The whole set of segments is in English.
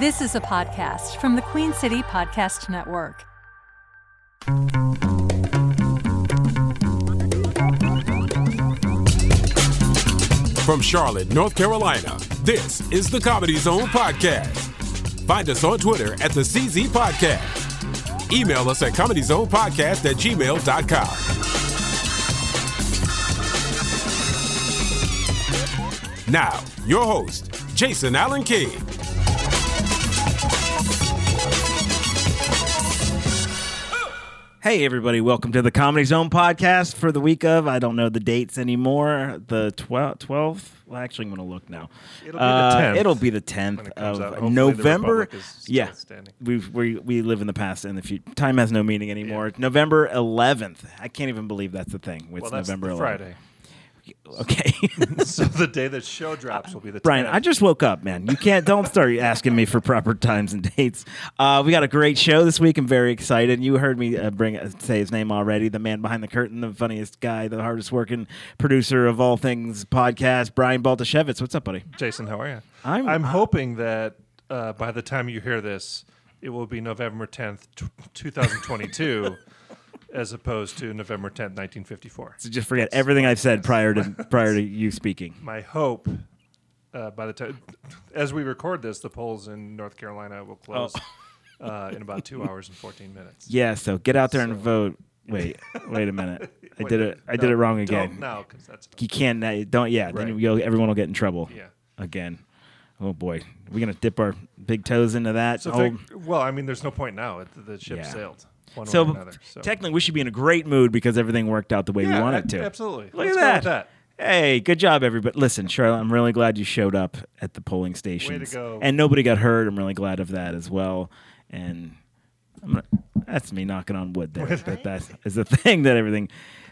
This is a podcast from the Queen City Podcast Network. From Charlotte, North Carolina, this is the Comedy Zone Podcast. Find us on Twitter at the CZ Podcast. Email us at comedyzonepodcast at gmail.com. Now, your host, Jason Allen King. Hey, everybody, welcome to the Comedy Zone podcast for the week of, I don't know the dates anymore, the 12th. 12th? Well, actually, I'm going to look now. It'll be the uh, 10th It'll be the 10th it comes out. of November. Republic is still yeah. We've, we we live in the past and the future. Time has no meaning anymore. November 11th. I can't even believe that's the thing. It's Well, that's November 11th. Friday. Okay. so the day that show drops will be the Brian, 10th. I just woke up, man. You can't don't start asking me for proper times and dates. Uh, we got a great show this week. I'm very excited. You heard me uh, bring uh, say his name already. The man behind the curtain, the funniest guy, the hardest working producer of all things podcast, Brian Baltashevitz. What's up, buddy? Jason, how are you? I'm- I'm hoping that uh, by the time you hear this, it will be November 10th, t- 2022, as opposed to November 10th, 1954. So just forget everything I've said prior to prior to you speaking. My hope. Uh, by the time, as we record this, the polls in North Carolina will close Oh. uh, in about two hours and 14 minutes. Yeah. So get out there and vote. Wait, wait a minute. I Wait, did it. I no, did it wrong again. No, because that's You can't. Don't. Yeah. Then you'll, everyone will get in trouble. yeah. Again. Oh boy, we're gonna dip our big toes into that. So, well, I mean, there's no point now. It, the ship Yeah. sailed one So, way or another. So technically, we should be in a great mood because everything worked out the way yeah, we wanted to. Absolutely. Look Let's at that. that. Hey, good job, everybody. Listen, Charlotte, I'm really glad you showed up at the polling stations. go. And nobody got hurt. I'm really glad of that as well. And I'm gonna, that's me knocking on wood there. but that is the thing that everything.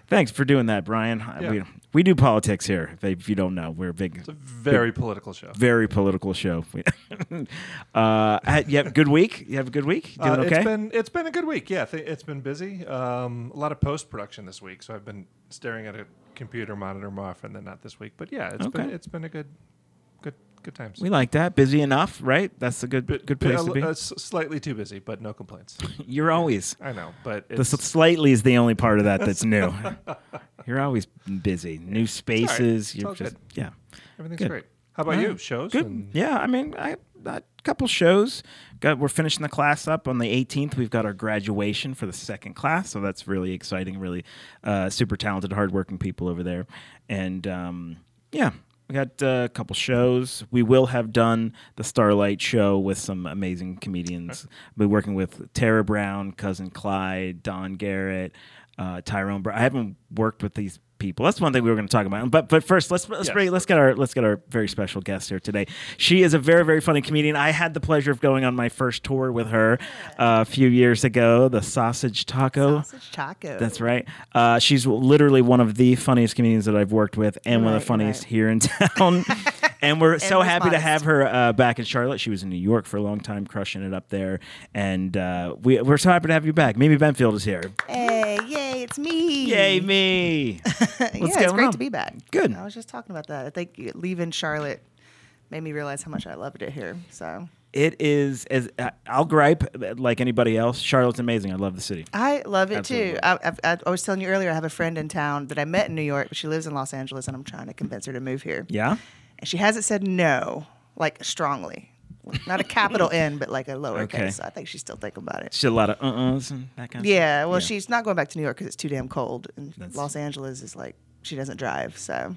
Thanks for doing that, Brian. Yeah. We, we do politics here. If, if you don't know, we're a big, It's a very political show. very political show. We- uh, you have a good week. You have a good week. Doing Uh, okay? It's been it's been a good week. Yeah, th- it's been busy. Um, a lot of post production this week, so I've been staring at a computer monitor more often than not this week. But yeah, it's been it's been a good good times. we like that. Busy enough, right? That's a good Bit- good place a- to be. uh, slightly too busy, but no complaints. You're always. I know, but The slightly is the only part of that that's new. You're always busy. New spaces. You're just good. yeah. everything's good. great. How about Yeah. you? Shows? Good. and- Yeah, I mean, I a couple shows. Got we're finishing the class up on the 18th. We've got our graduation for the second class, so that's really exciting. Really, uh, super talented, hardworking people over there, and um, yeah. We got uh, a couple shows. We will have done the Starlight show with some amazing comedians. We'll be working with Tara Brown, Cousin Clyde, Don Garrett, uh, Tyrone. Brown. I haven't worked with these people. That's one thing we were going to talk about. But but first, let's let's Yes. bring, let's get our let's get our very special guest here today. She is a very very funny comedian. I had the pleasure of going on my first tour with her uh, a few years ago. The Sausage Taco. Sausage taco. That's right. Uh, she's literally one of the funniest comedians that I've worked with, and one of the funniest right. here in town. And we're so most happy to have her uh, back in Charlotte. She was in New York for a long time, crushing it up there. And uh, we, we're so happy to have you back. Mimi Benfield is here. Hey, yay, it's me. Yay, me! yeah, it's great on? to be back. Good. I was just talking about that. I think leaving Charlotte made me realize how much I loved it here. So It is as uh, I'll gripe like anybody else. Charlotte's amazing. I love the city. I love it Absolutely. too. I, I, I, I was telling you earlier, I have a friend in town that I met in New York, but she lives in Los Angeles, and I'm trying to convince her to move here. Yeah. And she hasn't said no, like strongly. Not a capital N, but like a lowercase. Okay. I think she's still thinking about it. She had a lot of uh-uhs and that kind of Yeah, well, stuff. she's not going back to New York because it's too damn cold. And That's- Los Angeles is like, she doesn't drive. So,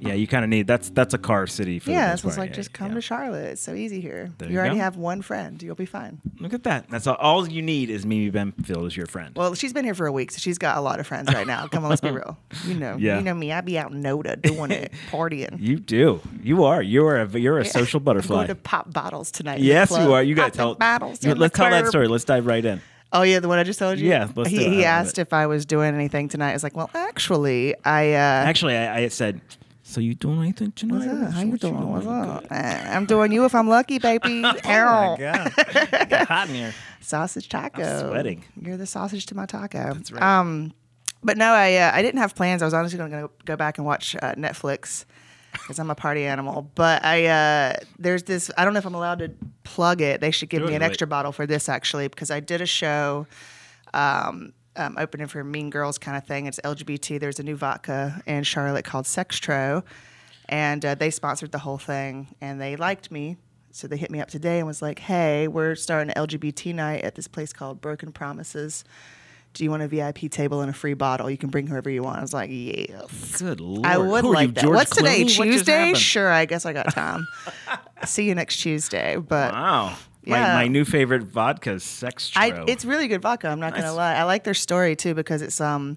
Yeah, you kind of need that's that's a car city for the yeah, so it's like, Yeah, just come yeah. to Charlotte. It's so easy here. There you, you already go. have one friend. You'll be fine. Look at that. That's all, all you need is Mimi Benfield as your friend. Well, she's been here for a week, so she's got a lot of friends right now. Come on, let's be real. You know, Yeah. you know me. I'd be out in Noda doing it, partying. you do. You are. You are a you're a social I'm butterfly. going to pop bottles tonight. Yes, you are. You got to tell. bottles. you- let's tell that story. Let's dive right in. Oh yeah, the one I just told you. Yeah, let's he. He asked if I was doing anything tonight. I was like, well, actually, I. Uh, Actually, I, I said, "So you doing anything tonight?" What's up? How you doing? What's up? Uh, I'm doing you if I'm lucky, baby. Oh Ow. my god, got hot in here. sausage taco. sweating. You're the sausage to my taco. That's right. Um, but no, I uh, I didn't have plans. I was honestly going to go back and watch uh, Netflix because I'm a party animal. But I uh, there's this. I don't know if I'm allowed to plug it, they should give me an extra bottle for this actually because I did a show. Um, um, opening for Mean Girls kind of thing. It's LGBT. There's a new vodka in Charlotte called Sextro, and uh, they sponsored the whole thing, and they liked me. So they hit me up today and was like, "Hey, we're starting an LGBT night at this place called Broken Promises. Do you want a VIP table and a free bottle? You can bring whoever you want." I was like, "Yes." Good lord. I would Who like you, that. George What's today? What Tuesday? Sure, I guess I got time. See you next Tuesday. But Wow. Yeah. My, my new favorite vodka is Sextro. I, it's really good vodka. I'm not gonna lie. I like their story too because it's um,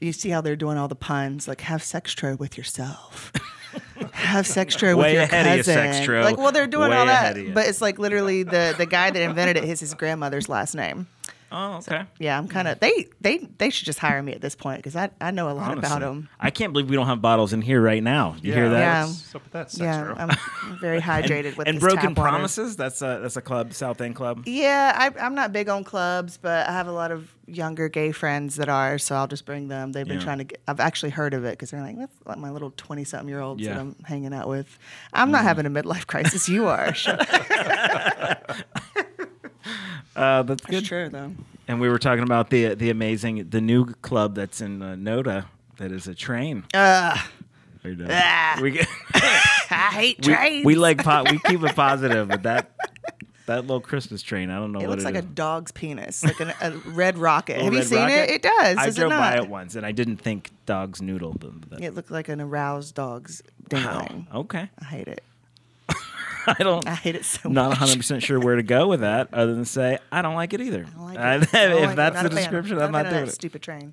you see how they're doing all the puns like have sextro with yourself. have sextro with Way your ahead of you, cousin. Sextro. Like, well, they're doing Way all that, but it's like literally the the guy that invented it is his grandmother's last name. Oh, okay. Yeah, I'm kind of mm. they they they should just hire me at this point because I I know a lot about them. I can't believe we don't have bottles in here right now. You hear that? Yeah. What's up with that, Yeah, I'm very hydrated with and this Broken tap water. Promises. That's a that's a club, South End Club. Yeah, I, I'm not big on clubs, but I have a lot of younger gay friends that are, so I'll just bring them. They've been Yeah. trying to get, I've actually heard of it because they're like, that's like my little 20 something year olds Yeah. that I'm hanging out with. I'm not mm. having a midlife crisis. You are. Uh, that's good. true, though. And we were talking about the the amazing the new club that's in uh, Noda that is a train. Done. Ah. we, get, I hate we, trains. we like po- we keep it positive, but that that little Christmas train, I don't know it looks it like a dog's penis, like an, a red rocket. Have you seen Rocket? it? It does. I does drove it by it once, and I didn't think dog's noodle. But, but It looked like an aroused dog's dingling. okay, I hate it. I don't. I hate it so not 100 percent sure where to go with that, other than say I don't like it either. I don't like I- it. If like that's Not the description, I'm a not doing that it. Stupid train.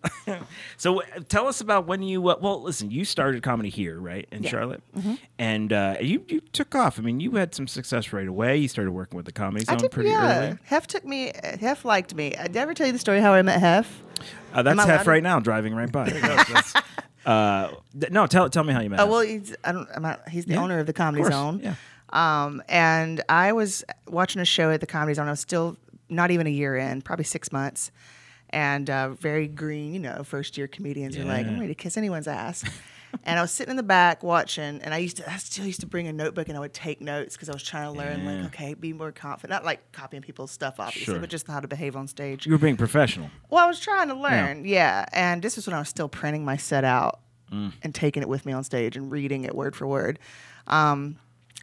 So uh, tell us about when you uh, well listen you started comedy here right in Yeah. Charlotte Mm-hmm. and uh, you you took off I mean you had some success right away you started working with the comedy zone did, pretty yeah. early Hef took me. Hef liked me. Did I ever tell you the story how I met Hef? uh, that's Hef right now driving right by uh, th- no tell tell me how you met Oh him. well, he's I don't. I'm not, he's the Yeah, owner of the Comedy course, Zone. yeah Um, and I was watching a show at the Comedy Zone. I was still not even a year in, probably six months, and uh, very green. You know, first year comedians are like, I'm ready to kiss anyone's ass. and I was sitting in the back watching, and I used to, I still used to bring a notebook and I would take notes because I was trying to learn, Yeah. like, okay, be more confident. Not like copying people's stuff, obviously, Sure. but just how to behave on stage. you were being professional Well, I was trying to learn, yeah. And this was when I was still printing my set out Mm. and taking it with me on stage and reading it word for word. Um,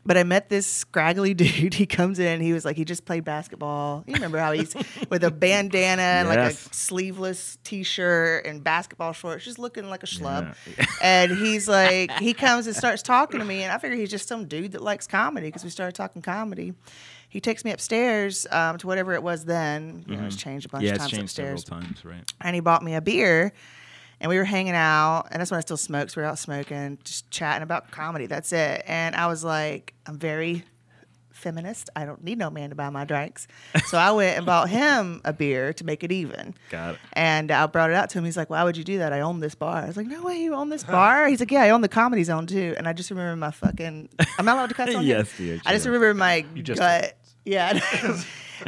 but I met this scraggly dude. He comes in. He was like, he just played basketball. You remember how he's with a bandana and like a sleeveless t-shirt and basketball shorts, just looking like a schlub. Yeah. and he's like, he comes and starts talking to me, and I figure he's just some dude that likes comedy because we started talking comedy. He takes me upstairs um, to whatever it was then. You know, it's changed a bunch Mm-hmm. yeah of it's times changed upstairs several times right and he bought me a beer and we were hanging out and that's when i still smoked so we were out smoking just chatting about comedy that's it. And i was like i'm very feminist. I don't need no man to buy my drinks. So i went and bought him a beer to make it even. Got it. and i brought it out to him. He's like why would you do that? I own this bar. I was like no way you own this bar? He's like yeah i own the comedy zone too. And i just remember my fucking I'm not allowed to cuss on? Yes, dear, i just remember my just gut. yeah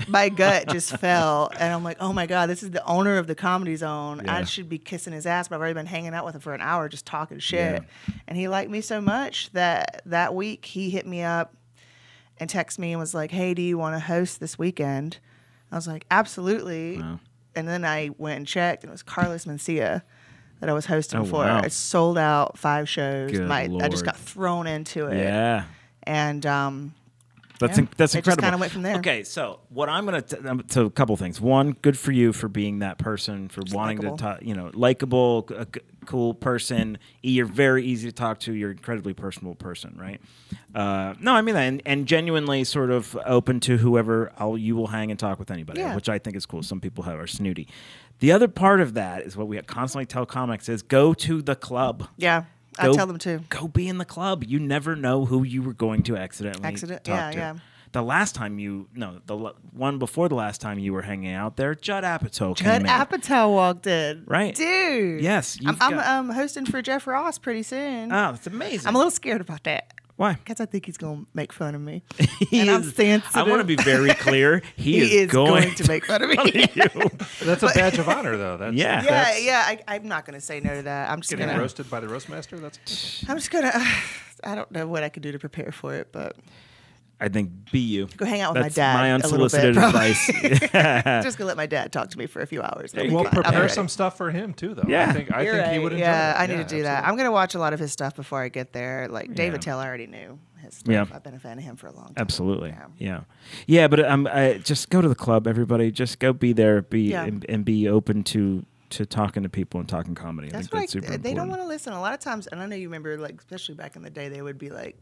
my gut just fell and i'm like oh my god this is the owner of the comedy zone. I should be kissing his ass but i've already been hanging out with him for an hour just talking shit. And he liked me so much that that week he hit me up and texted me and was like hey do you want to host this weekend? I was like absolutely. Wow. and then i went and checked and it was carlos mencia that i was hosting Oh, for wow. it sold out five shows. My, i just got thrown into it. Yeah. And um That's Yeah. in, that's It incredible. kinda went from there. Okay, so what I'm gonna t- um, so a couple things. One, good for you for being that person for wanting likable. to talk. You know, likable, c- a c- cool person. You're very easy to talk to. You're an incredibly personable person, right? Uh, no, I mean that, and, and genuinely sort of open to whoever I'll, you will hang and talk with anybody, Yeah. which I think is cool. Some people have, are snooty. The other part of that is what we constantly tell comics is go to the club. yeah i tell them to Go be in the club. You never know who you were going to accidentally Accident- talk yeah, to. yeah. The last time you no, the l- one before the last time you were hanging out there, Judd Apatow Judd came in. Apatow walked in. Right. Dude. Yes, I'm, you've I'm um, hosting for Jeff Ross pretty soon. oh, it's amazing. I'm a little scared about that Why? because I think he's going to make fun of me. He and I'm is- sensitive. I want to be very clear. He, He is going to make fun of me. That's a badge of honor, though. That's, Yeah. yeah, that's yeah. I, I'm not going to say no to that. I'm just Getting going to. roasted by the roastmaster? That's I'm just going to. I don't know what I could do to prepare for it, but I think be you. Go hang out with my That's dad My a unsolicited bit, advice. Just gonna let my dad talk to me for a few hours. That'll be We'll fine. I'll be prepare ready. some stuff for him too, though. Yeah. I think I You're think he would enjoy yeah, it. I need to do that. I'm gonna watch a lot of his stuff before I get there. Like David Yeah. Tell, I already knew his stuff. Yeah. I've been a fan of him for a long time. Absolutely. Yeah. Yeah. Yeah, but um, I, just go to the club, everybody. Just go be there, be Yeah. and, and be open to to talking to people and talking comedy. I That's think what that's I, super they important. don't want to listen. A lot of times, and I know you remember, like especially back in the day, they would be like,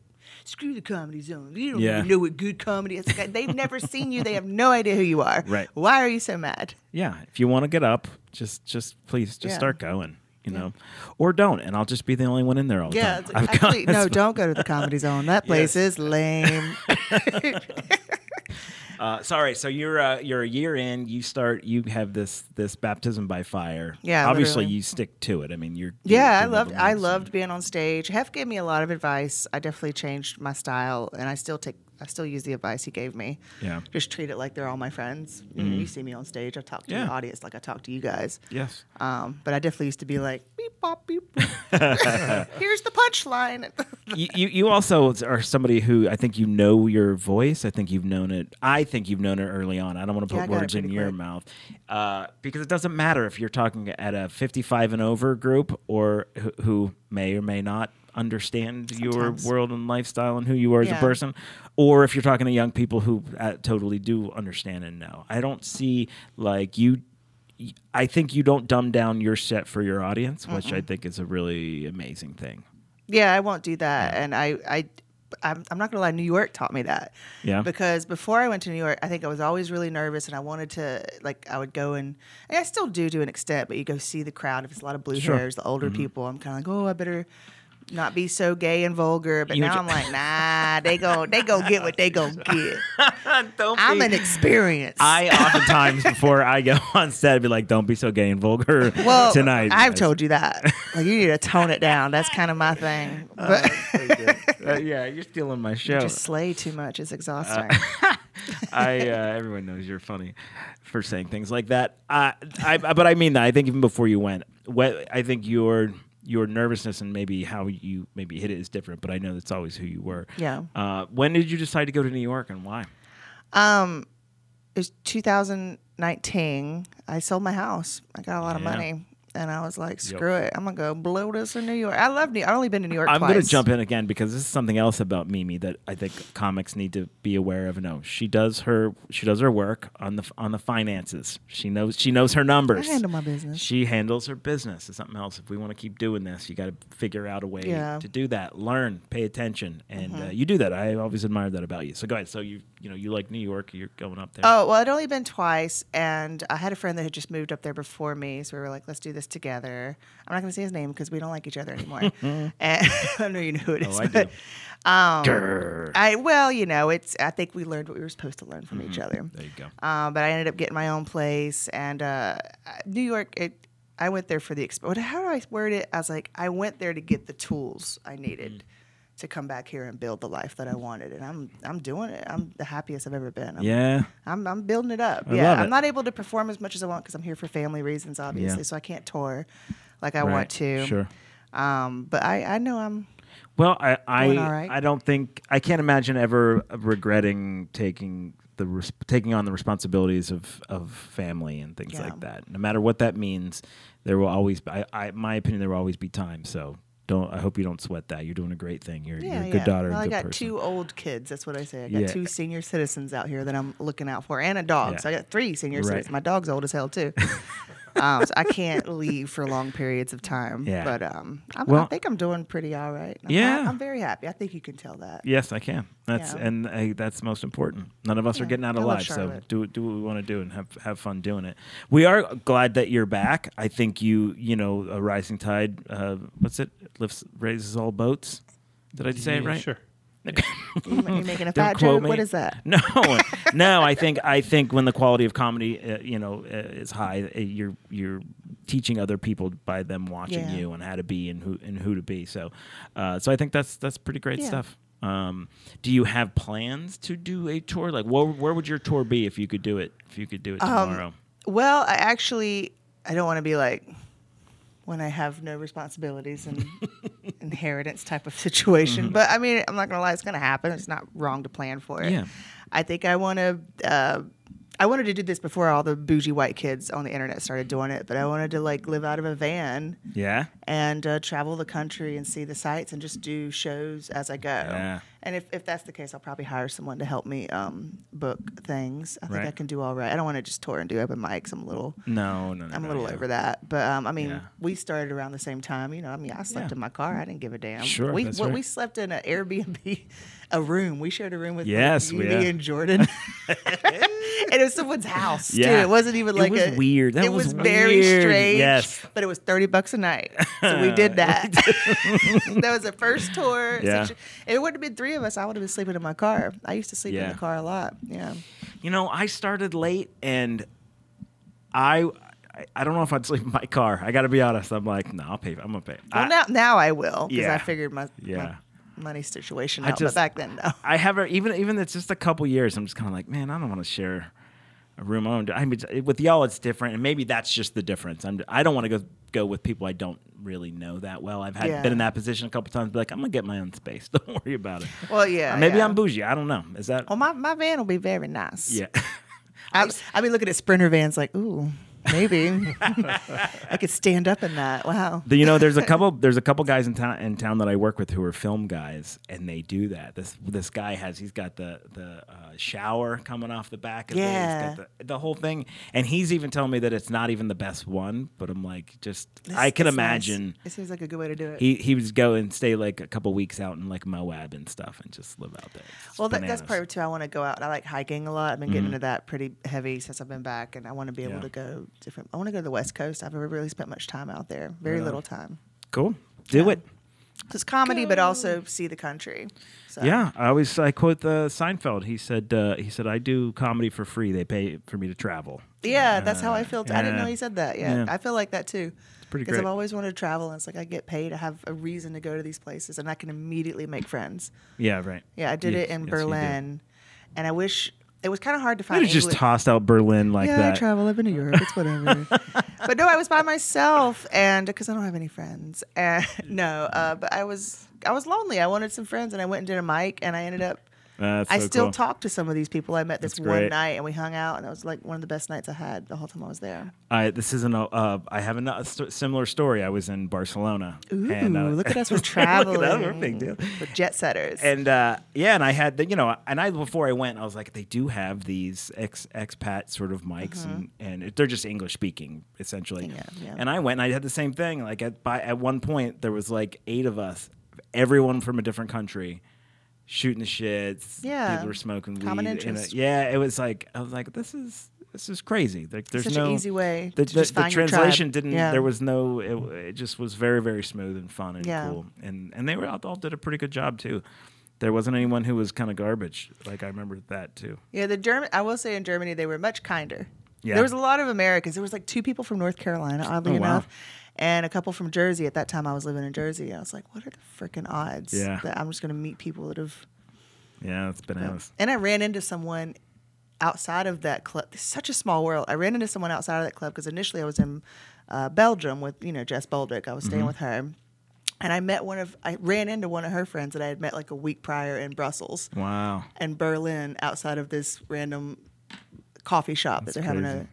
"Screw the comedy zone. You don't Yeah. even know what good comedy is." Like, they've never seen you. They have no idea who you are. Right. Why are you so mad? Yeah, if you want to get up, just just please just Yeah. start going. You know, or don't, and I'll just be the only one in there all the Yeah. time. I've Actually, no, don't go to the comedy zone. That place is lame. Uh, sorry, so you're uh, you're a year in. You start. You have this this baptism by fire. Yeah, obviously literally. you stick to it. I mean, you're. Yeah, I you're loved I loved being on stage. Hef gave me a lot of advice. I definitely changed my style, and I still take I still use the advice he gave me. Yeah. just treat it like they're all my friends. You, know, you see me on stage, I talk to Yeah. the audience like I talk to you guys. Yes. Um, but I definitely used to be like beep bop beep. Here's the punchline. you, you you also are somebody who I think you know your voice. I think you've known it. I think you've known it early on. I don't want to put it words in pretty your quick. mouth uh, because it doesn't matter if you're talking at a 55 and over group or who, who may or may not understand your world and lifestyle and who you are as a person, or if you're talking to young people who uh, totally do understand and know. I don't see like you. I think you don't dumb down your set for your audience, which I think is a really amazing thing. Yeah, I won't do that. And I, I, I'm, I'm not gonna lie. New York taught me that. Yeah. Because before I went to New York, I think I was always really nervous, and I wanted to like I would go and, and I still do to an extent, but you go see the crowd. If it's a lot of blue Sure. hairs, the older people, I'm kind of like, oh, I better not be so gay and vulgar. But You now I'm like, nah, they go, they go get what they go get. Don't I'm be- an experience. I oftentimes before I go on set be like, "Don't be so gay and vulgar well, tonight." I've told you that. Like you need to tone it down. That's kind of my thing. But Uh, yeah, you're stealing my show. just slay too much is exhausting. I uh, everyone knows you're funny for saying things like that. Uh, I, but I mean that. I think even before you went, what I think your your nervousness and maybe how you maybe hit it is different. But I know that's always who you were. Yeah. Uh, when did you decide to go to New York and why? Um, it was 2019. I sold my house. I got a lot of money, and I was like, "Screw it! I'm gonna go blow this in New York." I love New. I've only been to New York I'm twice. going to jump in again because this is something else about Mimi that I think comics need to be aware of. No, she does her she does her work on the on the finances. She knows she knows her numbers. I handle my business. She handles her business. It's something else. If we want to keep doing this, you got to figure out a way Yeah. Mm-hmm. to do that. Learn, pay attention, and uh, you do that. I always admired that about you. So go ahead. So you you know you like New York. You're going up there. Oh well, I'd only been twice, and I had a friend that had just moved up there before me, so we were like, "Let's do this together." I'm not going to say his name because we don't like each other anymore. and I know you know who it is. Oh, I but, do. Um, I well, you know, it's. I think we learned what we were supposed to learn from each other. There you go. Um, but I ended up getting my own place, and uh, New York. It, I went there for the. exp- How do I word it? I was like, I went there to get the tools I needed Mm. To come back here and build the life that I wanted, and I'm I'm doing it. I'm the happiest I've ever been. I'm, Yeah. I'm I'm building it up. I yeah, I'm it. not able to perform as much as I want because I'm here for family reasons, obviously. Yeah. So I can't tour like I Right. want to. Sure. Um, but I I know I'm. Well, I I, Doing all right. I don't think I can't imagine ever regretting taking the res- taking on the responsibilities of, of family and things Yeah. like that. No matter what that means, there will always be, I, I my opinion there will always be time. So don't I hope you don't sweat that. You're doing a great thing. You're, Yeah, you're a yeah. good daughter Well, I got person. two old kids. That's what I say. I got Yeah. two senior citizens out here that I'm looking out for, and a dog. Yeah. So I got three senior Right. citizens. My dog's old as hell too. um, so I can't leave for long periods of time. Yeah. But um, I'm, Well- I think I'm doing pretty all right. I'm Yeah. ha- I'm very happy. I think you can tell that. Yes, I can. That's Yeah. and uh, that's most important. None of us are getting out alive, so do do what we want to do and have have fun doing it. We are glad that you're back. I think you you know a rising tide. Uh, what's it? Lifts raises all boats. Did I say it right? Sure. You, you making a Don't fat quote joke? me. What is that? No, no. I think I think when the quality of comedy, uh, you know, uh, is high, uh, you're you're teaching other people by them watching Yeah. you and how to be and who and who to be. So, uh, so I think that's that's pretty great Yeah. stuff. Um, do you have plans to do a tour? Like, where where would your tour be if you could do it? If you could do it Um, tomorrow? Well, I actually I don't want to be like when I have no responsibilities and inheritance type of situation. But I mean, I'm not gonna lie, it's gonna happen. It's not wrong to plan for it. Yeah. I think I want to. Uh, I wanted to do this before all the bougie white kids on the internet started doing it, but I wanted to like live out of a van Yeah. and uh, travel the country and see the sights and just do shows as I go. Yeah. And if, if that's the case, I'll probably hire someone to help me um, book things. I think I can do all right. I don't want to just tour and do open mics. I'm a little No, no, no. I'm a no, little yeah. over that, but um, I mean, Yeah. we started around the same time. You know, I mean, I slept Yeah. in my car. I didn't give a damn. Sure, we that's what, right. we slept in an Airbnb, a room. We shared a room with Yes, me and Jordan, and it was someone's house. too. Yeah. it wasn't even like It was a weird. That it was was, very strange. Yes. but it was thirty bucks a night, so we did that. that was the first tour. Yeah. it would have been three of us, I would have been sleeping in my car. I used to sleep in the car a lot. Yeah. You know, I started late and I I- I don't know if I'd sleep in my car. I got to be honest. I'm like, no, I'll pay. I'm gonna pay. Well, I, now now I will because Yeah. I figured my, Yeah. my money situation I out. just- but back then, no. I have even even it's just a couple years. I'm just kind of like, man, I don't want to share a room owned. I mean, with y'all, it's different, and maybe that's just the difference. I'm I don't want to go go with people I don't really know that well. I've had Yeah. been in that position a couple times. Be like, I'm gonna get my own space. Don't worry about it. Well, yeah. Or maybe yeah. I'm bougie. I don't know. Is that? Well, my, my van will be very nice. yeah. I, I be looking at Sprinter vans like, ooh, maybe I could stand up in that. Wow. The- you know, there's a couple. There's a couple guys in town in town that I work with who are film guys, and they do that. This this guy has he's got the the uh, shower coming off the back of Yeah. it. He's got the, the whole thing, and he's even telling me that it's not even the best one. But I'm like, just This- I can imagine. It seems like a good way to do it. He he would go and stay like a couple weeks out in like Moab and stuff, and just live out there. It's well, that, that's. Mm-hmm. part of it too. I want to go out. I like hiking a lot. I've been getting into that pretty heavy since I've been back, and I want to be able Yeah. to go different. I want to go to the West Coast. I've never really spent much time out there. Very little time. cool. Do Yeah. it. It's comedy, but also see the country. So. Yeah, I always I quote the Seinfeld. He said uh, he said I do comedy for free. They pay for me to travel. Yeah, that's how I feel. I didn't know yeah. he said that. Yeah, Yeah. I feel like that too. pretty good. Because I've always wanted to travel, and it's like I get paid. I have a reason to go to these places, and I can immediately make friends. Yeah, right. Yeah, I did Yes, it in yes. Berlin, and I wish it was kind of hard to find. have just tossed out Berlin like yeah, that. I travel. I've been to Europe. It's whatever. but no, I was by myself, and because I don't have any friends. And no, uh, but I was I was lonely. I wanted some friends, and I went and did a mic, and I ended up. That's I so still cool. talk to some of these people I met this That's one great. night, and we hung out, and it was like one of the best nights I had the whole time I was there. I, this isn't a. Uh, I have a st- similar story. I was in Barcelona. Ooh, and, uh, look at us look traveling. at that, we're big deal. With jet setters. And uh, yeah, and I had the, you know, and I before I went, I was like, they do have these ex expat sort of mics, and and they're just English speaking essentially. Uh-huh. Yeah, yeah. And I went, and I had the same thing. Like at by at one point, there was like eight of us, everyone from a different country. Shooting the shits, Yeah. people were smoking weed. Common it- interest. yeah, it was like I was like, this is this is crazy. Like, there's Such no an easy way The, the, the translation didn't. Yeah. There was no. It, it just was very very smooth and fun and Yeah. cool. And and they were all, all did a pretty good job too. There wasn't anyone who was kind of garbage. Like I remember that too. Yeah, the German. I will say in Germany they were much kinder. Yeah. There was a lot of Americans. There was like two people from North Carolina, oddly Oh, wow. enough, and a couple from Jersey. At that time, I was living in Jersey. I was like, what are the freaking odds Yeah. that I'm just going to meet people that have. Yeah, it's bananas. And I ran into someone outside of that club. It's such a small world. I ran into someone outside of that club because initially I was in uh, Belgium with you know Jess Boldick. I was staying Mm-hmm. with her. And I met one of, I ran into one of her friends that I had met like a week prior in Brussels Wow. and Berlin outside of this random coffee shop that they're having crazy. a.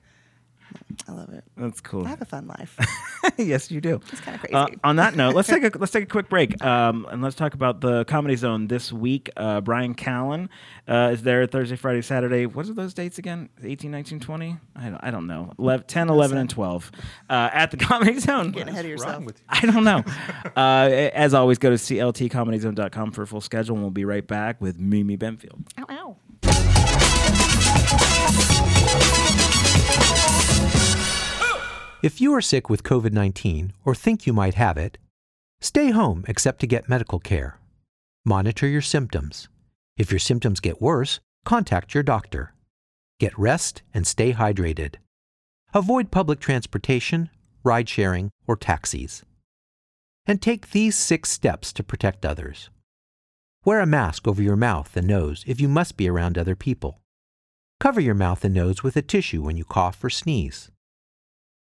I love it. That's cool. I have a fun life. yes, you do. It's kinda Uh, crazy. on that note, let's take a let's take a quick break, um, and let's talk about the Comedy Zone this week. Uh, Bryan Callen uh, is there Thursday, Friday, Saturday. What are those dates again? 18, 19, 20? I don't, I don't know. 11, 10, 11, and 12 uh, at the Comedy Zone. Getting ahead of yourself. with you? I don't know. uh, as always, go to cltcomedyzone.com for a full schedule, and we'll be right back with Mimi Benfield. ow, ow. If you are sick with COVID 19 or think you might have it, stay home except to get medical care. Monitor your symptoms. If your symptoms get worse, contact your doctor. Get rest and stay hydrated. Avoid public transportation, ride sharing, or taxis. And take these six steps to protect others. Wear a mask over your mouth and nose if you must be around other people. Cover your mouth and nose with a tissue when you cough or sneeze.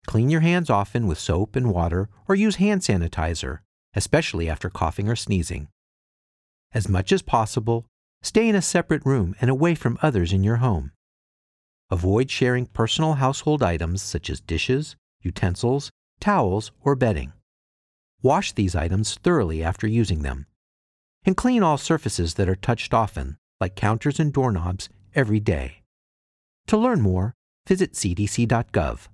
Clean your hands often with soap and water or use hand sanitizer, especially after coughing or sneezing. As much as possible, stay in a separate room and away from others in your home. Avoid sharing personal household items such as dishes, utensils, towels, or bedding. Wash these items thoroughly after using them. And clean all surfaces that are touched often, like counters and doorknobs, every day. To learn more, visit cdc.gov.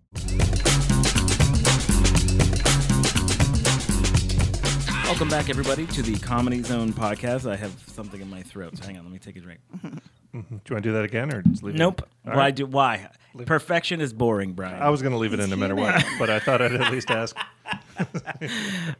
Welcome back, everybody, to the Comedy Zone podcast. I have something in my throat, so hang on, let me take a drink. Mm-hmm. Do you want to do that again or just leave it? Nope. All Why right. do? Why? Perfection is boring, Brian. I was going to leave it in no matter what, but I thought I'd at least ask.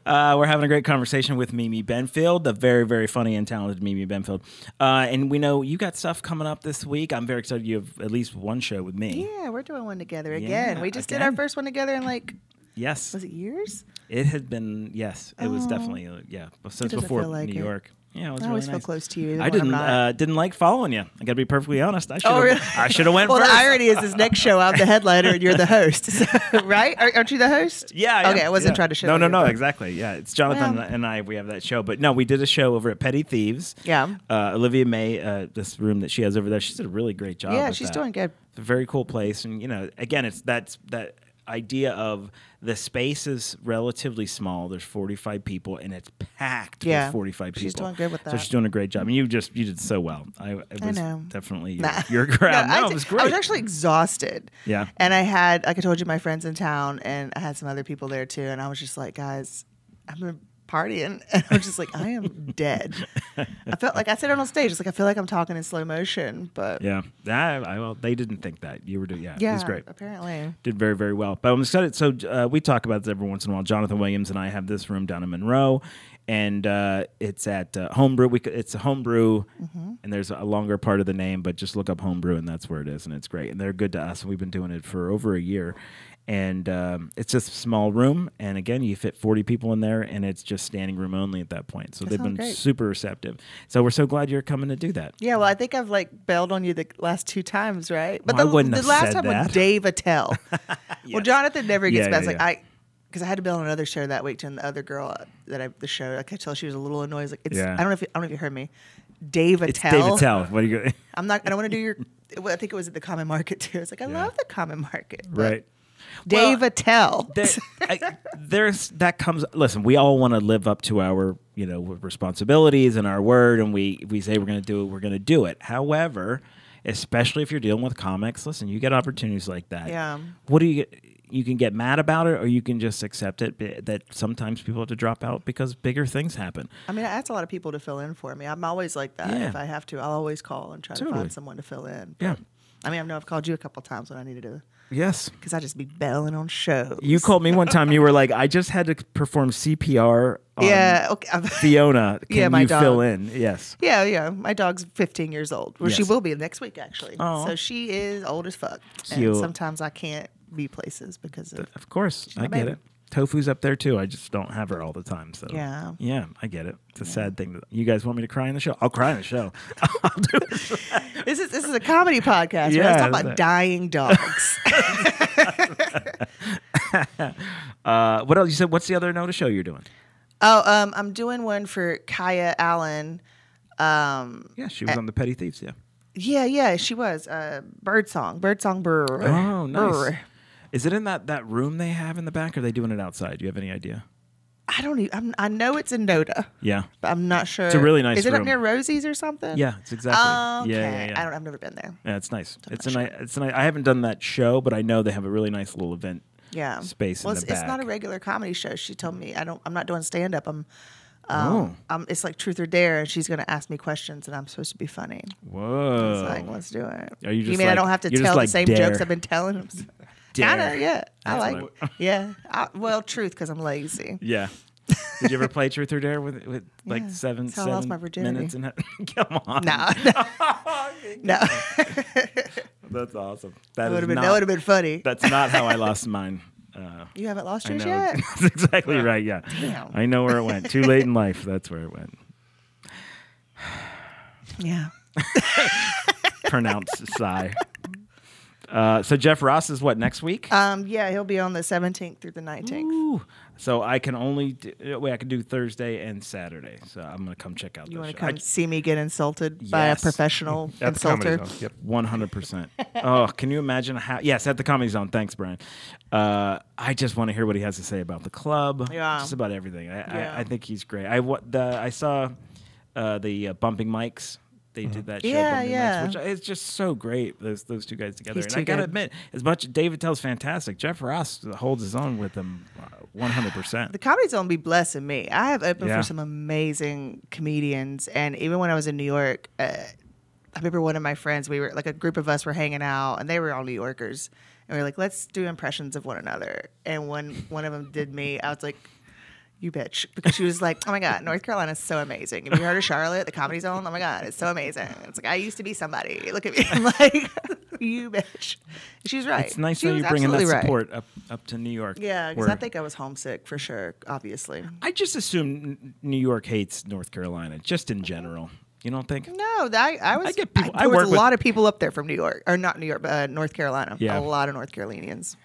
Uh, we're having a great conversation with Mimi Benfield, the very, very funny and talented Mimi Benfield. Uh, and we know you got stuff coming up this week. I'm very excited. You have at least one show with me. Yeah, we're doing one together Yeah, again. we just did our first one together in like Yes, was it years? it had been. Yes, it was definitely. Uh, yeah, since before like New it. York. Yeah, it was I really always nice. feel close to you. I didn't uh, didn't like following you. I got to be perfectly honest. I should Oh, really? I should have went well, first. the irony is, this next show, I'm the headliner and you're the host, So- right? Are, aren't you the host? Yeah. I Okay. I wasn't Yeah. trying to show. No, no, no. Exactly. Yeah, it's Jonathan Well- and I. We have that show, but no, we did a show over at Petty Thieves. Yeah. Uh, Olivia May, uh, this room that she has over there, she did a really great job. Yeah, she's that. doing good. It's a very cool place, and you know, again, it's that's that idea of the space is relatively small. There's 45 people, and it's packed Yeah, with 45 people. she's doing good with that. So she's doing a great job, and you just you did so well. I it I was know. definitely your, Nah. your crowd. No, No, I it was great. I was actually exhausted. Yeah. And I had, like I told you, my friends in town, and I had some other people there too. And I was just like, guys, I'm partying, and I was just like, I am dead. I felt like I said it on stage. It's like I feel like I'm talking in slow motion, but yeah, I, I, well, they didn't think that you were doing. Yeah, yeah, it was great. apparently. did very very well. But I'm excited. So uh, we talk about this every once in a while. Jonathan Williams and I have this room down in Monroe, and uh, it's at uh, Homebrew. We it's a Homebrew, and there's a longer part of the name, but just look up Homebrew, and that's where it is, and it's great. And they're good to us. and We've been doing it for over a year. And um, it's just a small room, and again, you fit 40 people in there, and it's just standing room only at that point. So That they've been great. super receptive. So we're so glad you're coming to do that. Yeah, well, I think I've like bailed on you the last two times, right? But Well, the, the last time that. with Dave Attell. Well, Jonathan never gets Yeah, back. It's yeah, like I, because I had to bail on another show that week, and the other girl that I the show, I could tell she was a little annoyed. Like, it's, Yeah. I don't know if you, I don't know if you heard me. Dave Attell. It's Dave Attell. What are you? I'm not. I don't want to do your. well, I think it was at the Common Market too. It's like I love the Common Market. Right. Dave Well, Attell. there, I, there's that comes. Listen, we all want to live up to our you know responsibilities and our word, and we we say we're going to do it, we're going to do it. However, especially if you're dealing with comics, listen, you get opportunities like that. Yeah. What do you get? You can get mad about it, or you can just accept it. That sometimes people have to drop out because bigger things happen. I mean, I ask a lot of people to fill in for me. I'm always like that. Yeah. If I have to, I'll always call and try to find someone to fill in. Yeah. I mean, I know I've called you a couple times when I needed to, Yes. because I just be bailing on shows. You called me one time. You were like, "I just had to perform CPR on Yeah. Okay. Fiona. Can Yeah, my you fill in?" Yes. Yeah, yeah. My dog's 15 years old. Well, she will be next week, actually. Aw. So she is old as fuck. Cute. And sometimes I can't be places because of. Of course, I get baby. it. Tofu's up there too. I just don't have her all the time. So Yeah. yeah, I get it. It's a sad thing. That, you guys want me to cry in the show? I'll cry in the show. I'll do it. This is this is a comedy podcast. Yeah, Yeah, Let's talk about that- dying dogs. Uh, what else? You said what's the other note of show you're doing? oh, um, I'm doing one for Kaya Allen. Um, Yeah, she was on the Petty Thieves. Yeah. yeah, yeah, she was. Uh, Birdsong, Birdsong Brr. Oh, nice. Is it in that that room they have in the back? Or are they doing it outside? Do you have any idea? I don't even. I'm, I know it's in Noda, Yeah. but I'm not sure. It's a really nice room. Is it up near Rosie's or something? Yeah, it's exactly. Oh, okay. Yeah, yeah, yeah. I don't. I've never been there. Yeah, it's nice. It's a nice. It's a nice. I haven't done that show, but I know they have a really nice little event. Yeah. Space in Well, it's, it's not a regular comedy show. She told me I don't. I'm not doing stand up. I'm. Um, Oh. um, it's like truth or dare, and she's going to ask me questions, and I'm supposed to be funny. Whoa. It's like, let's do it. Are you just You mean I don't have to tell like the same dare. jokes I've been telling Dare. of, yeah. I That's like. what yeah. I, well, truth because I'm lazy. Yeah. Did you ever play Truth or Dare with with like Yeah, seven that's I lost seven my virginity. minutes? And come on, No, no, that's awesome. that That would have been not. that would have been funny. That's not how I lost mine. Uh, You haven't lost yours yet. that's exactly right. Yeah, Damn. I know where it went. Too late in life. That's where it went. Yeah. Pronounced sigh. Uh, so Jeff Ross is what next week? Um, yeah, he'll be on the 17th through the 19th. Ooh. So I can only do, wait. I can do Thursday and Saturday. So I'm gonna come check out. You want to come see me get insulted by a professional At the Comedy insulter? Zone. Yep. One hundred percent. Oh, can you imagine how? Yes, at the Comedy Zone. Thanks, Brian. Uh, I just want to hear what he has to say about the club. Yeah. just about everything. I, Yeah. I, I think he's great. I what the I saw uh, the uh, bumping mics. They did that show. Yeah, yeah. Mics, which is just so great. Those those two guys together. He's and I gotta good. admit, as much Dave Attell's fantastic, Jeff Ross holds his own with them, one hundred percent. The Comedy Zone be blessing me. I have opened Yeah. for some amazing comedians, and even when I was in New York, uh, I remember one of my friends. We were like a group of us were hanging out, and they were all New Yorkers, and we were like, "Let's do impressions of one another." And when one of them did me, I was like. You bitch, because she was like, "Oh my god, North Carolina is so amazing. Have you heard of Charlotte, the Comedy Zone? Oh my god, it's so amazing." It's like I used to be somebody. Look at me, I'm like, "You bitch." She's right. It's nice She that you're bringing that absolutely right. support up up to New York. Yeah, because I think I was homesick for sure. Obviously, I just assume New York hates North Carolina, just in general. You don't think? No, I, I was. I get people- I there was work a lot of people up there from New York, or not New York, but uh, North Carolina. Yeah. a lot of North Carolinians.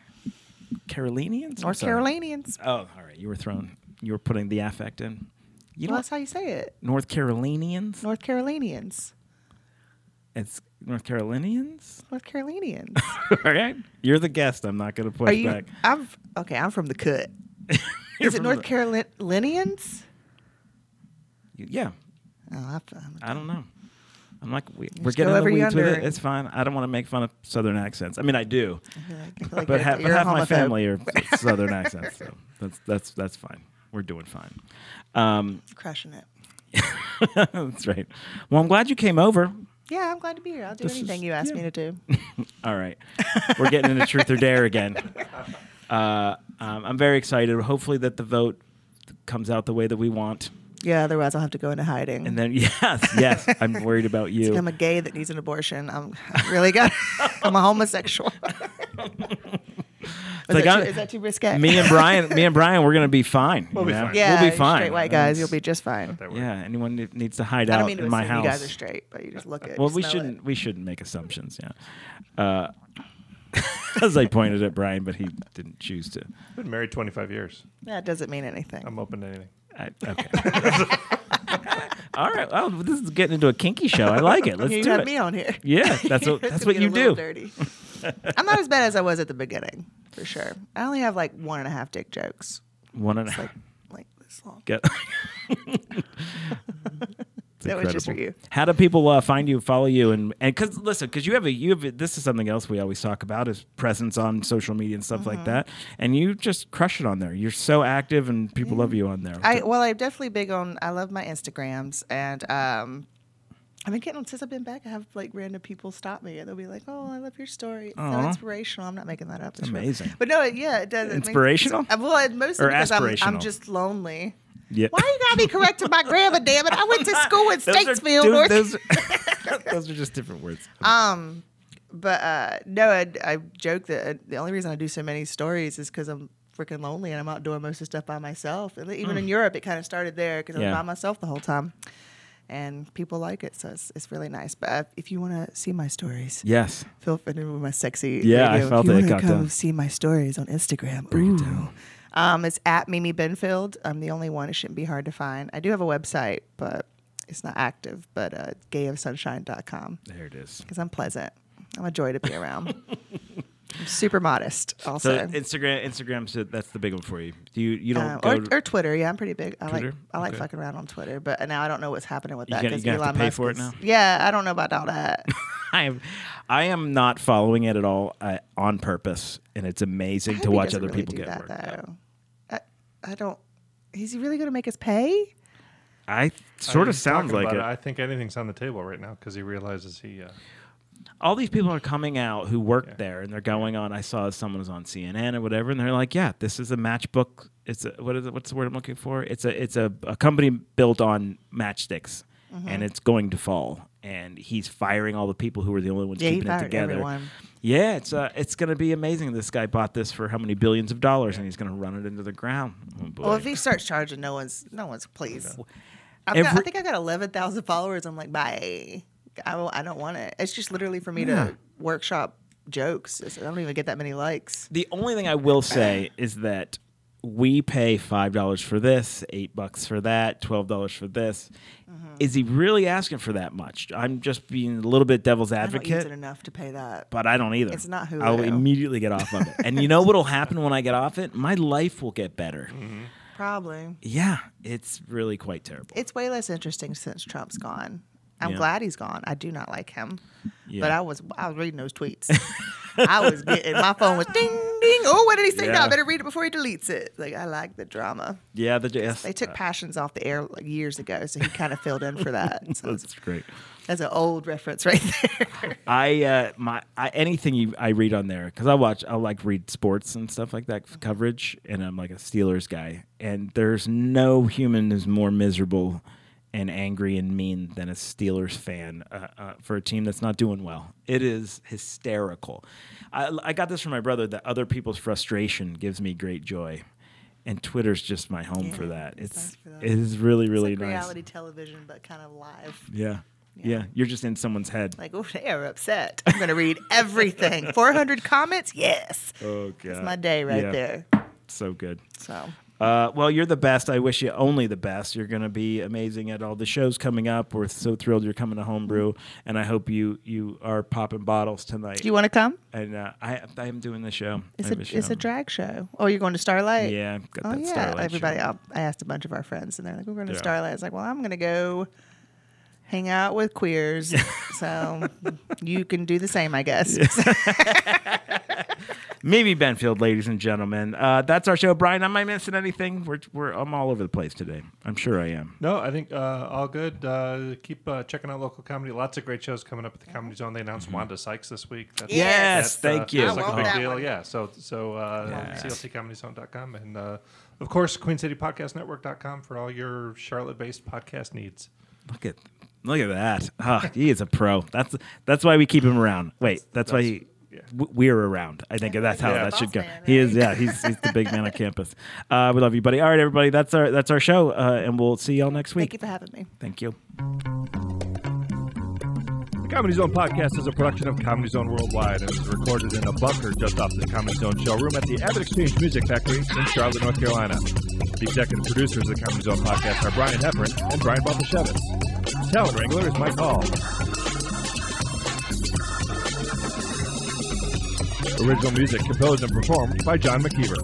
Carolinians? North. Carolinians. Oh, all right. You were throwing. You were putting the affect in. You well, know, that's how you say it. North Carolinians. North Carolinians. It's North Carolinians. North Carolinians. all right. You're the guest. I'm not going to push Are you? back. I'm okay. I'm from the cut. Is it North Carolinians? Yeah. Oh, I, have to, I'm I don't know. I'm like we, we're getting in the weeds with it. It's fine. I don't want to make fun of Southern accents. I mean, I do, I like, I like but, ha- but half my family are Southern accents, so that's that's that's fine. We're doing fine. Um, crushing it. that's right. Well, I'm glad you came over. Yeah, I'm glad to be here. I'll do This anything is- you ask yeah. me to do. All right. We're getting into truth or dare again. Uh, um, I'm very excited. Hopefully that the vote comes out the way that we want. Yeah, otherwise I'll have to go into hiding. And then yes, yes, I'm worried about you. I'm a gay that needs an abortion. I'm I really got. I'm a homosexual. Is, like that too, is that too risque? me and Brian, me and Brian, we're gonna be fine. We'll be know? fine. yeah, we'll be fine. Straight white guys, you'll be just fine. Yeah, anyone that needs to hide I out don't mean in my house. you guys are straight, but you just look at. well, we shouldn't. It. We shouldn't make assumptions. Yeah. Uh, as I pointed at Brian, but he didn't choose to. I've Been married 25 years. That doesn't mean anything. I'm open to anything. I, okay. All right. Well, this is getting into a kinky show. I like it. Let's you do have it. me on here. Yeah, that's what that's what you do. Dirty. I'm not as bad as I was at the beginning, for sure. I only have like one and a half dick jokes, One and a like half. like this long. Get. That was just for you. How do people uh, find you, follow you, and and because listen, because you have a you have a, this is something else we always talk about is presence on social media and stuff Mm-hmm. like that, and you just crush it on there. You're so active, and people love you on there. I well, I'm definitely big on. I love my Instagrams, and um, I've been getting since I've been back. I have like random people stop me, and they'll be like, "Oh, I love your story. It's so Aw. inspirational." I'm not making that up. It's real. amazing. But no, yeah, it does. it makes- Inspirational? uh, well, it mostly Or because I'm, aspirational? I'm just lonely. yeah. Why you gotta be correcting my grammar? Damn it! I went to school in Those are- Statesville, dude, North. those, those are just different words. Um, but uh, no, I, I joke that uh, the only reason I do so many stories is because I'm freaking lonely and I'm out doing most of the stuff by myself. And even in Europe, it kind of started there because I. Yeah. was by myself the whole time. And people like it, so it's, it's really nice. But uh, if you want to see my stories, yes. feel free with my sexy. Yeah, I felt if you wanna got come done. see my stories on Instagram. Ooh. Um, it's at Mimi Benfield. I'm the only one. It shouldn't be hard to find. I do have a website, but it's not active. But uh, gayofsunshine.com There it is. because I'm pleasant. I'm a joy to be around. I'm super modest, Also, So also. Instagram, Instagram, so that's the big one for you. Do you you don't Uh, go? or, to- or Twitter, yeah, I'm pretty big. I Twitter? like I like Okay. fucking around on Twitter, but now I don't know what's happening with that because you gotta have Elon to pay Musk for it is- now? Yeah, I don't know about all that. I am, I am not following it at all uh, on purpose, and it's amazing to watch other really people do get that, worked up. though. I, I don't. Is he really going to make us pay? I sort of sounds like about it. I think anything's on the table right now because he realizes he. Uh, All these people are coming out who worked Yeah. there, and they're going on. I saw someone was on CNN or whatever, and they're like, "Yeah, this is a matchbook. It's a, what is it? What's the word I'm looking for? It's a it's a, a company built on matchsticks, Mm-hmm. and it's going to fall." And he's firing all the people who were the only ones Yeah, he keeping it together. everyone. Yeah, it's uh, it's going to be amazing. This guy bought this for how many billions of dollars, and he's going to run it into the ground. Oh. Well, if he starts charging, no one's no one's pleased. I've got, I think I got eleven thousand followers. I'm like, bye. I, will- I don't want it. It's just literally for me Yeah. to workshop jokes. It's- I don't even get that many likes. The only thing I will say is that we pay five dollars for this, eight bucks for that, twelve dollars for this. Mm-hmm. Is he really asking for that much? I'm just being a little bit devil's I don't use advocate. it enough to pay that. but I don't either. It's not who I'll immediately get off of it. And you know what'll happen when I get off it? My life will get better. Probably. Yeah, it's really quite terrible. It's way less interesting since Trump's gone. I'm Yeah. glad he's gone. I do not like him. Yeah. But I was I was reading those tweets. I was getting my phone was ding ding. Oh, what did he say? Yeah. I better read it before he deletes it. Like I like the drama. yeah, the yes, They took passions off the air like years ago, so he kind of filled in for that. So that's great. that's an old reference right there. I uh my I, anything you I read on there because I watch I like read sports and stuff like that coverage and I'm like a Steelers guy and there's no human is more miserable and angry and mean than a Steelers fan uh, uh, for a team that's not doing well. It is hysterical. I, I got this from my brother that other people's frustration gives me great joy. And Twitter's just my home for that. it's for that. it is really really it's like nice. reality television, but kind of live. Yeah. yeah, You're just in someone's head. Like, oh, they are upset. I'm gonna read everything. 400 comments, yes. oh god, That's my day right Yeah. there. So good. So Uh, well, you're the best. I wish you only the best. You're going to be amazing at all the shows coming up. We're so thrilled you're coming to Homebrew, and I hope you you are popping bottles tonight. do you want to come? and uh, I I am doing the show. It's I a have it's a drag show. Oh, you're going to Starlight? Yeah, I've got Oh that yeah, Starlight everybody. show. I, asked a bunch of our friends, and they're like, "We're going to Yeah. Starlight." I was like, "Well, I'm going to go hang out with queers, so you can do the same, I guess." Mimi Benfield, ladies and gentlemen. Uh, that's our show. Brian, am I missing anything? We're, we're I'm all over the place today. I'm sure I am. No, I think uh, all good. Uh, keep uh, checking out local comedy. Lots of great shows coming up at the Comedy Zone. They announced Wanda Sykes this week. That's, Yes, that's, uh, thank you. Feels like I a big that deal. one. Yeah. So so uh, Yes. cltcomedyzone.com and uh, of course QueenCityPodcastNetwork.com for all your Charlotte-based podcast needs. Look at look at that. Ah, he is a pro. That's that's why we keep him around. Wait, that's, why he, yeah. w- we're around. I think that's how Yeah. that should go. man, He is. Yeah, he's he's the big man on campus. Uh, we love you, buddy. All right, everybody. That's our that's our show, uh, and we'll see y'all next week. Thank you for having me. Thank you. The Comedy Zone podcast is a production of Comedy Zone Worldwide and is recorded in a bunker just off the Comedy Zone showroom at the AvidXchange Music Factory in Charlotte, North Carolina. The executive producers of the Comedy Zone podcast are Brian Heffron and Brian Baltashevitz. Talent Wrangler is Mike Hall. Original music composed and performed by John McKeever.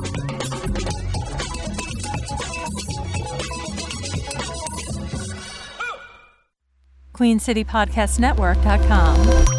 QueenCityPodcastNetwork.com.